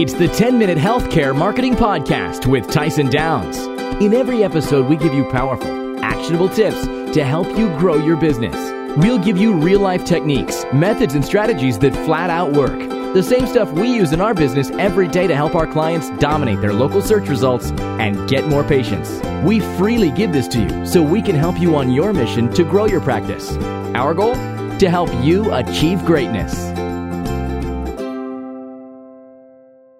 It's the 10 Minute Healthcare Marketing Podcast with Tyson Downs. In every episode, we give you powerful, actionable tips to help you grow your business. We'll give you real life techniques, methods, and strategies that flat out work. The same stuff we use in our business every day to help our clients dominate their local search results and get more patients. We freely give this to you so we can help you on your mission to grow your practice. Our goal? To help you achieve greatness.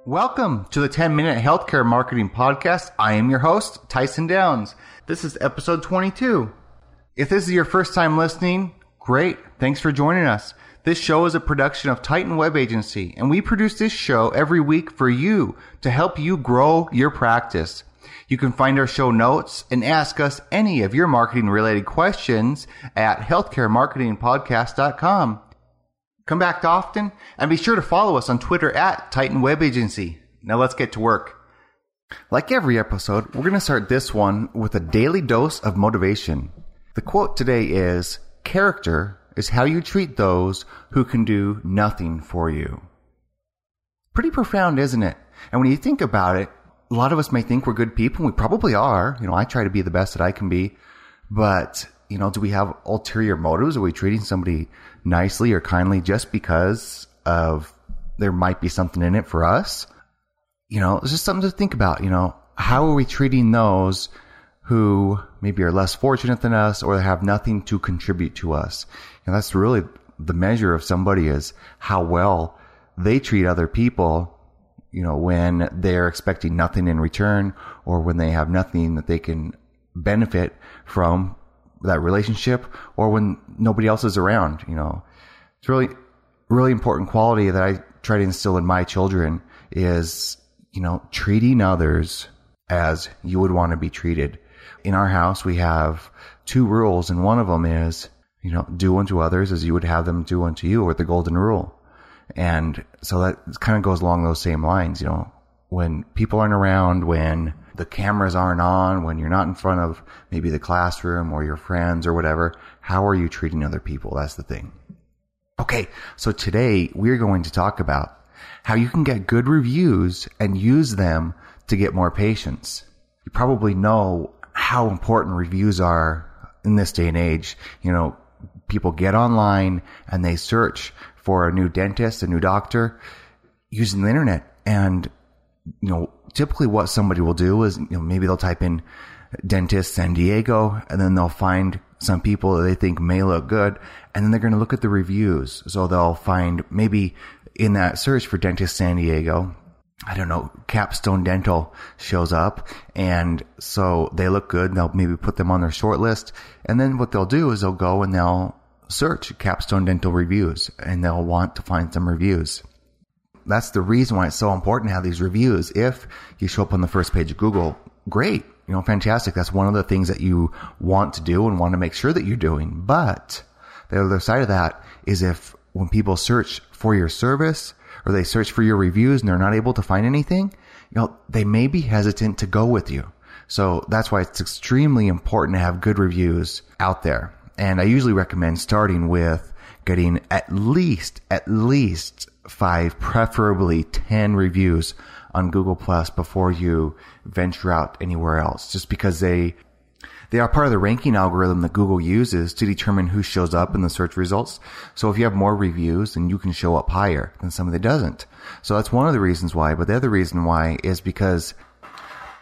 Welcome to the 10 Minute Healthcare Marketing Podcast. I am your host, Tyson Downs. This is episode 22. If this is your first time listening, great. Thanks for joining us. This show is a production of Titan Web Agency, and we produce this show every week for you to help you grow your practice. You can find our show notes and ask us any of your marketing related questions at healthcaremarketingpodcast.com. Come back often and be sure to follow us on Twitter at Titan Web Agency. Now let's get to work. Like every episode, we're going to start this one with a daily dose of motivation. The quote today is Character is how you treat those who can do nothing for you. Pretty profound, isn't it? And when you think about it, a lot of us may think we're good people. We probably are. You know, I try to be the best that I can be. But, you know, do we have ulterior motives? Are we treating somebody nicely or kindly just because of there might be something in it for us? You know, it's just something to think about. You know, how are we treating those who maybe are less fortunate than us or have nothing to contribute to us? And that's really the measure of somebody is how well they treat other people you know, when they're expecting nothing in return or when they have nothing that they can benefit from that relationship or when nobody else is around, you know. It's really, really important quality that I try to instill in my children is, you know, treating others as you would want to be treated. In our house, we have two rules and one of them is, you know, do unto others as you would have them do unto you or the golden rule. And so that kind of goes along those same lines, you know, when people aren't around, when the cameras aren't on, when you're not in front of maybe the classroom or your friends or whatever, how are you treating other people? That's the thing. Okay. So today we're going to talk about how you can get good reviews and use them to get more patients. You probably know how important reviews are in this day and age. You know, people get online and they search for a new dentist, a new doctor using the internet. And, you know, typically what somebody will do is, you know, maybe they'll type in dentist San Diego and then they'll find some people that they think may look good. And then they're going to look at the reviews. So they'll find maybe in that search for dentist San Diego, I don't know, Capstone Dental shows up. And so they look good. They'll maybe put them on their short list. And then what they'll do is they'll go and they'll search Capstone Dental reviews and they'll want to find some reviews. That's the reason why it's so important to have these reviews. If you show up on the first page of Google, great, you know, fantastic. That's one of the things that you want to do and want to make sure that you're doing. But the other side of that is if when people search for your service or they search for your reviews and they're not able to find anything, you know, they may be hesitant to go with you. So that's why it's extremely important to have good reviews out there. And I usually recommend starting with getting at least, at least five, preferably 10 reviews on Google Plus before you venture out anywhere else, just because they, they are part of the ranking algorithm that Google uses to determine who shows up in the search results. So if you have more reviews, then you can show up higher than somebody that doesn't. So that's one of the reasons why. But the other reason why is because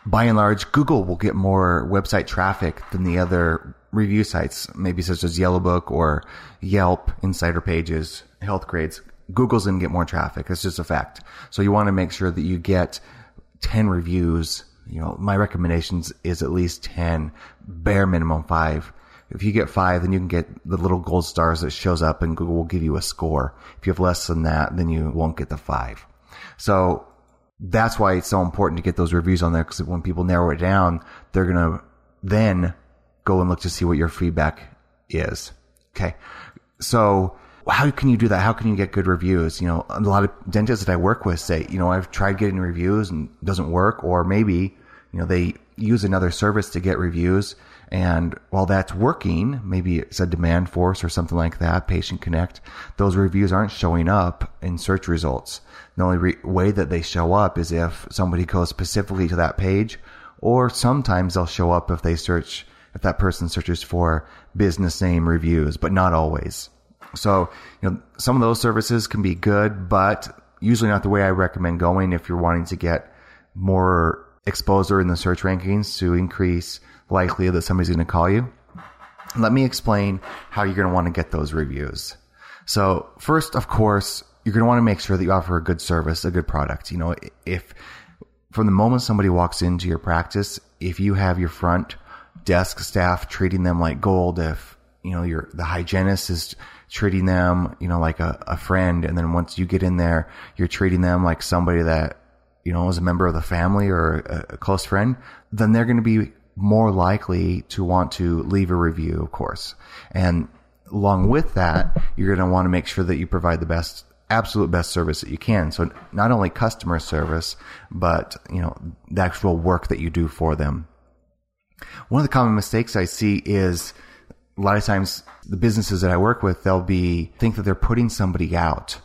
by and large, Google will get more website traffic than the other review sites, maybe such as Yellowbook or Yelp, Insider Pages, Healthgrades. Google's going to get more traffic. It's just a fact. So you want to make sure that you get 10 reviews. You know, my recommendations is at least 10, bare minimum five. If you get five, then you can get the little gold stars that shows up and Google will give you a score. If you have less than that, then you won't get the five. So that's why it's so important to get those reviews on there because when people narrow it down, they're going to then go and look to see what your feedback is. Okay. So how can you do that? How can you get good reviews? You know, a lot of dentists that I work with say, you know, I've tried getting reviews and it doesn't work, or maybe, you know, they use another service to get reviews And while that's working, maybe it's a Demandforce or something like that, Patient Connect, those reviews aren't showing up in search results. The only re- way that they show up is if somebody goes specifically to that page, or sometimes they'll show up if they search, if that person searches for business name reviews, but not always. So, you know, some of those services can be good, but usually not the way I recommend going if you're wanting to get more exposure in the search rankings to increase likelihood that somebody's going to call you. Let me explain how you're going to want to get those reviews. So first, of course, you're going to want to make sure that you offer a good service, a good product. You know, if from the moment somebody walks into your practice, if you have your front desk staff treating them like gold, if, you know, your, the hygienist is treating them, you know, like a, a friend. And then once you get in there, you're treating them like somebody that, you know, is a member of the family or a, a close friend, then they're going to be more likely to want to leave a review, of course. And along with that, you're going to want to make sure that you provide the best, absolute best service that you can. So not only customer service, but, you know, the actual work that you do for them. One of the common mistakes I see is a lot of times the businesses that I work with, they'll be, think that they're putting somebody out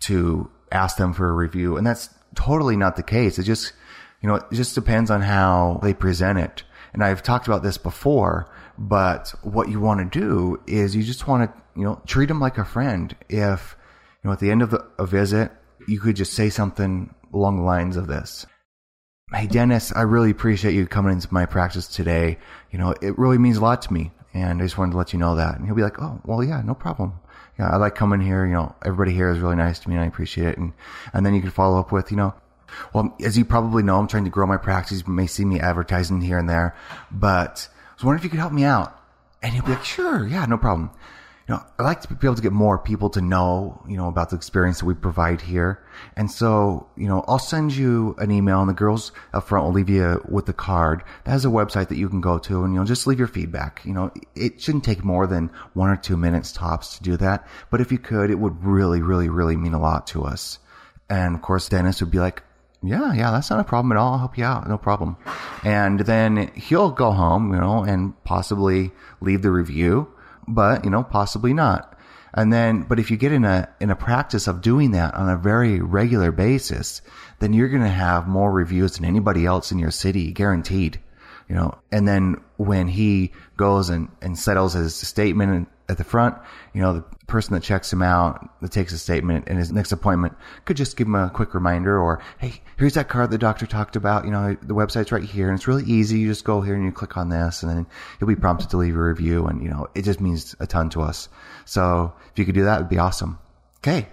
to ask them for a review. And that's totally not the case. It just, you know, it just depends on how they present it. And I've talked about this before, but what you want to do is you just want to, you know, treat them like a friend. If, you know, at the end of the, a visit, you could just say something along the lines of this. Hey, Dennis, I really appreciate you coming into my practice today. You know, it really means a lot to me. And I just wanted to let you know that. And he'll be like, Oh, well, yeah, no problem. Yeah, I like coming here. You know, everybody here is really nice to me and I appreciate it. And, and then you can follow up with, you know, well, as you probably know, I'm trying to grow my practice. You may see me advertising here and there, but I was wondering if you could help me out. And he'll be like, sure, yeah, no problem. You know, I like to be able to get more people to know, you know, about the experience that we provide here. And so, you know, I'll send you an email and the girls up front will leave you with the card. That has a website that you can go to and, you know, just leave your feedback. You know, it shouldn't take more than one or two minutes tops to do that. But if you could, it would really, really, really mean a lot to us. And of course, Dennis would be like, yeah, yeah, that's not a problem at all. I'll help you out. No problem. And then he'll go home, you know, and possibly leave the review, but, you know, possibly not. And then, but if you get in a, in a practice of doing that on a very regular basis, then you're going to have more reviews than anybody else in your city, guaranteed. You know, and then when he goes and, and settles his statement at the front, you know, the person that checks him out, that takes a statement in his next appointment could just give him a quick reminder or, Hey, here's that card the doctor talked about. You know, the website's right here and it's really easy. You just go here and you click on this and then you'll be prompted to leave a review. And, you know, it just means a ton to us. So if you could do that, it'd be awesome. Okay.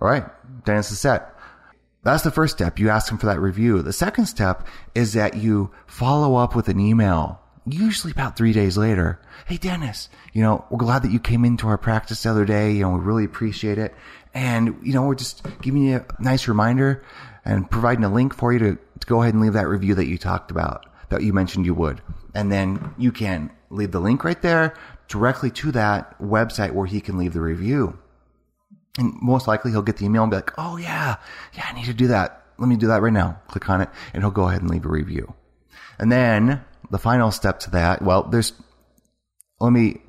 All right. Dennis is set. That's the first step. You ask him for that review. The second step is that you follow up with an email usually about three days later, Hey, Dennis, you know, we're glad that you came into our practice the other day. You know, we really appreciate it. And, you know, we're just giving you a nice reminder and providing a link for you to, to go ahead and leave that review that you talked about, that you mentioned you would. And then you can leave the link right there directly to that website where he can leave the review. And most likely he'll get the email and be like, Oh yeah, yeah, I need to do that. Let me do that right now. Click on it and he'll go ahead and leave a review. And then the final step to that, well, there's, let me,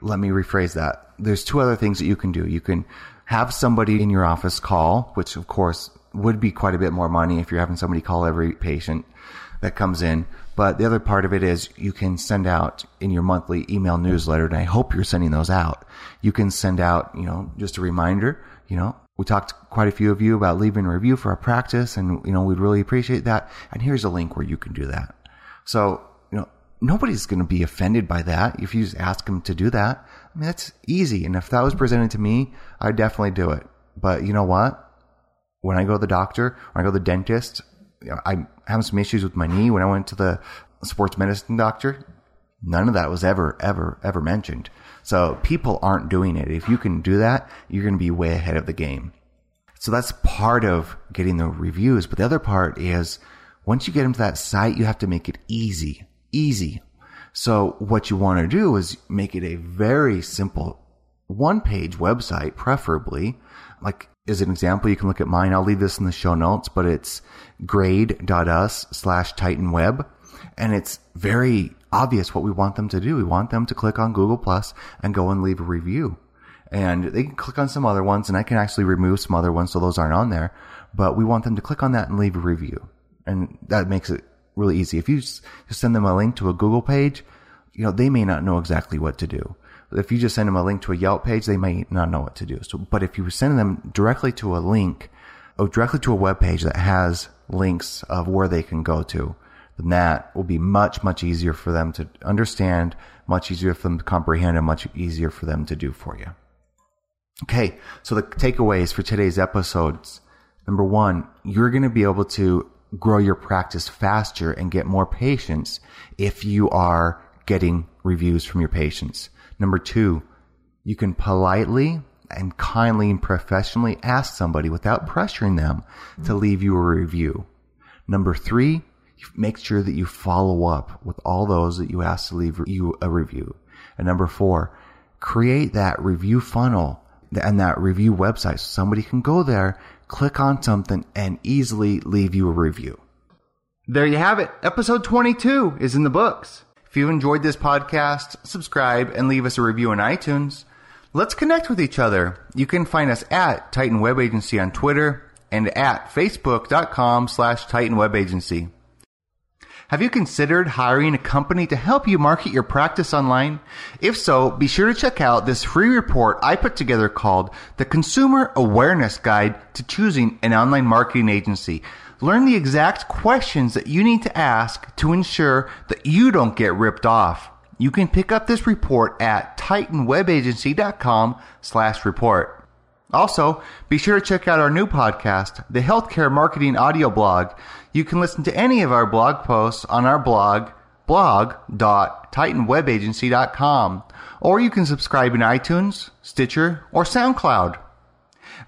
let me rephrase that. There's two other things that you can do. You can have somebody in your office call, which of course would be quite a bit more money if you're having somebody call every patient that comes in. But the other part of it is you can send out in your monthly email newsletter, and I hope you're sending those out. You can send out, you know, just a reminder, you know, we talked quite a few of you about leaving a review for our practice and, you know, we'd really appreciate that. And here's a link where you can do that. So nobody's going to be offended by that if you just ask them to do that. I mean, that's easy. And if that was presented to me, I'd definitely do it. But you know what? When I go to the doctor, when I go to the dentist, I'm having some issues with my knee. When I went to the sports medicine doctor, none of that was ever, ever, ever mentioned. So people aren't doing it. If you can do that, you're going to be way ahead of the game. So that's part of getting the reviews. But the other part is once you get into that site, you have to make it easy easy. So what you want to do is make it a very simple one page website, preferably. Like as an example, you can look at mine. I'll leave this in the show notes, but it's grade.us slash Titan Web. And it's very obvious what we want them to do. We want them to click on Google Plus and go and leave a review. And they can click on some other ones and I can actually remove some other ones so those aren't on there. But we want them to click on that and leave a review. And that makes it really easy. If you just send them a link to a Google page, you know, they may not know exactly what to do. If you just send them a link to a Yelp page, they may not know what to do. So, but if you send them directly to a link, or directly to a web page that has links of where they can go to, then that will be much, much easier for them to understand, much easier for them to comprehend, and much easier for them to do for you. Okay, so the takeaways for today's episodes. Number one, you're going to be able to grow your practice faster and get more patients if you are getting reviews from your patients. Number two, you can politely and kindly and professionally ask somebody without pressuring them to leave you a review. Number three, make sure that you follow up with all those that you ask to leave you a review. And number four, create that review funnel and that review website so somebody can go there, click on something and easily leave you a review. There you have it. Episode 22 is in the books. If you enjoyed this podcast, subscribe and leave us a review on iTunes. Let's connect with each other. You can find us at Titan Web Agency on Twitter and at facebook.com slash Titan Web Agency. Have you considered hiring a company to help you market your practice online? If so, be sure to check out this free report I put together called The Consumer Awareness Guide to Choosing an Online Marketing Agency. Learn the exact questions that you need to ask to ensure that you don't get ripped off. You can pick up this report at titanwebagency.com slash report. Also, be sure to check out our new podcast, the Healthcare Marketing Audio Blog. You can listen to any of our blog posts on our blog, blog.titanwebagency.com, or you can subscribe in iTunes, Stitcher, or SoundCloud.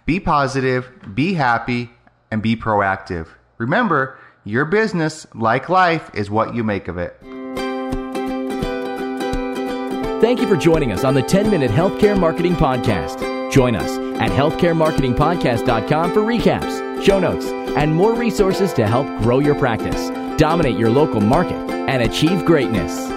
Be positive, be happy, and be proactive. Remember, your business, like life, is what you make of it. Thank you for joining us on the 10 Minute Healthcare Marketing Podcast. Join us at healthcaremarketingpodcast.com for recaps, show notes, and more resources to help grow your practice, dominate your local market, and achieve greatness.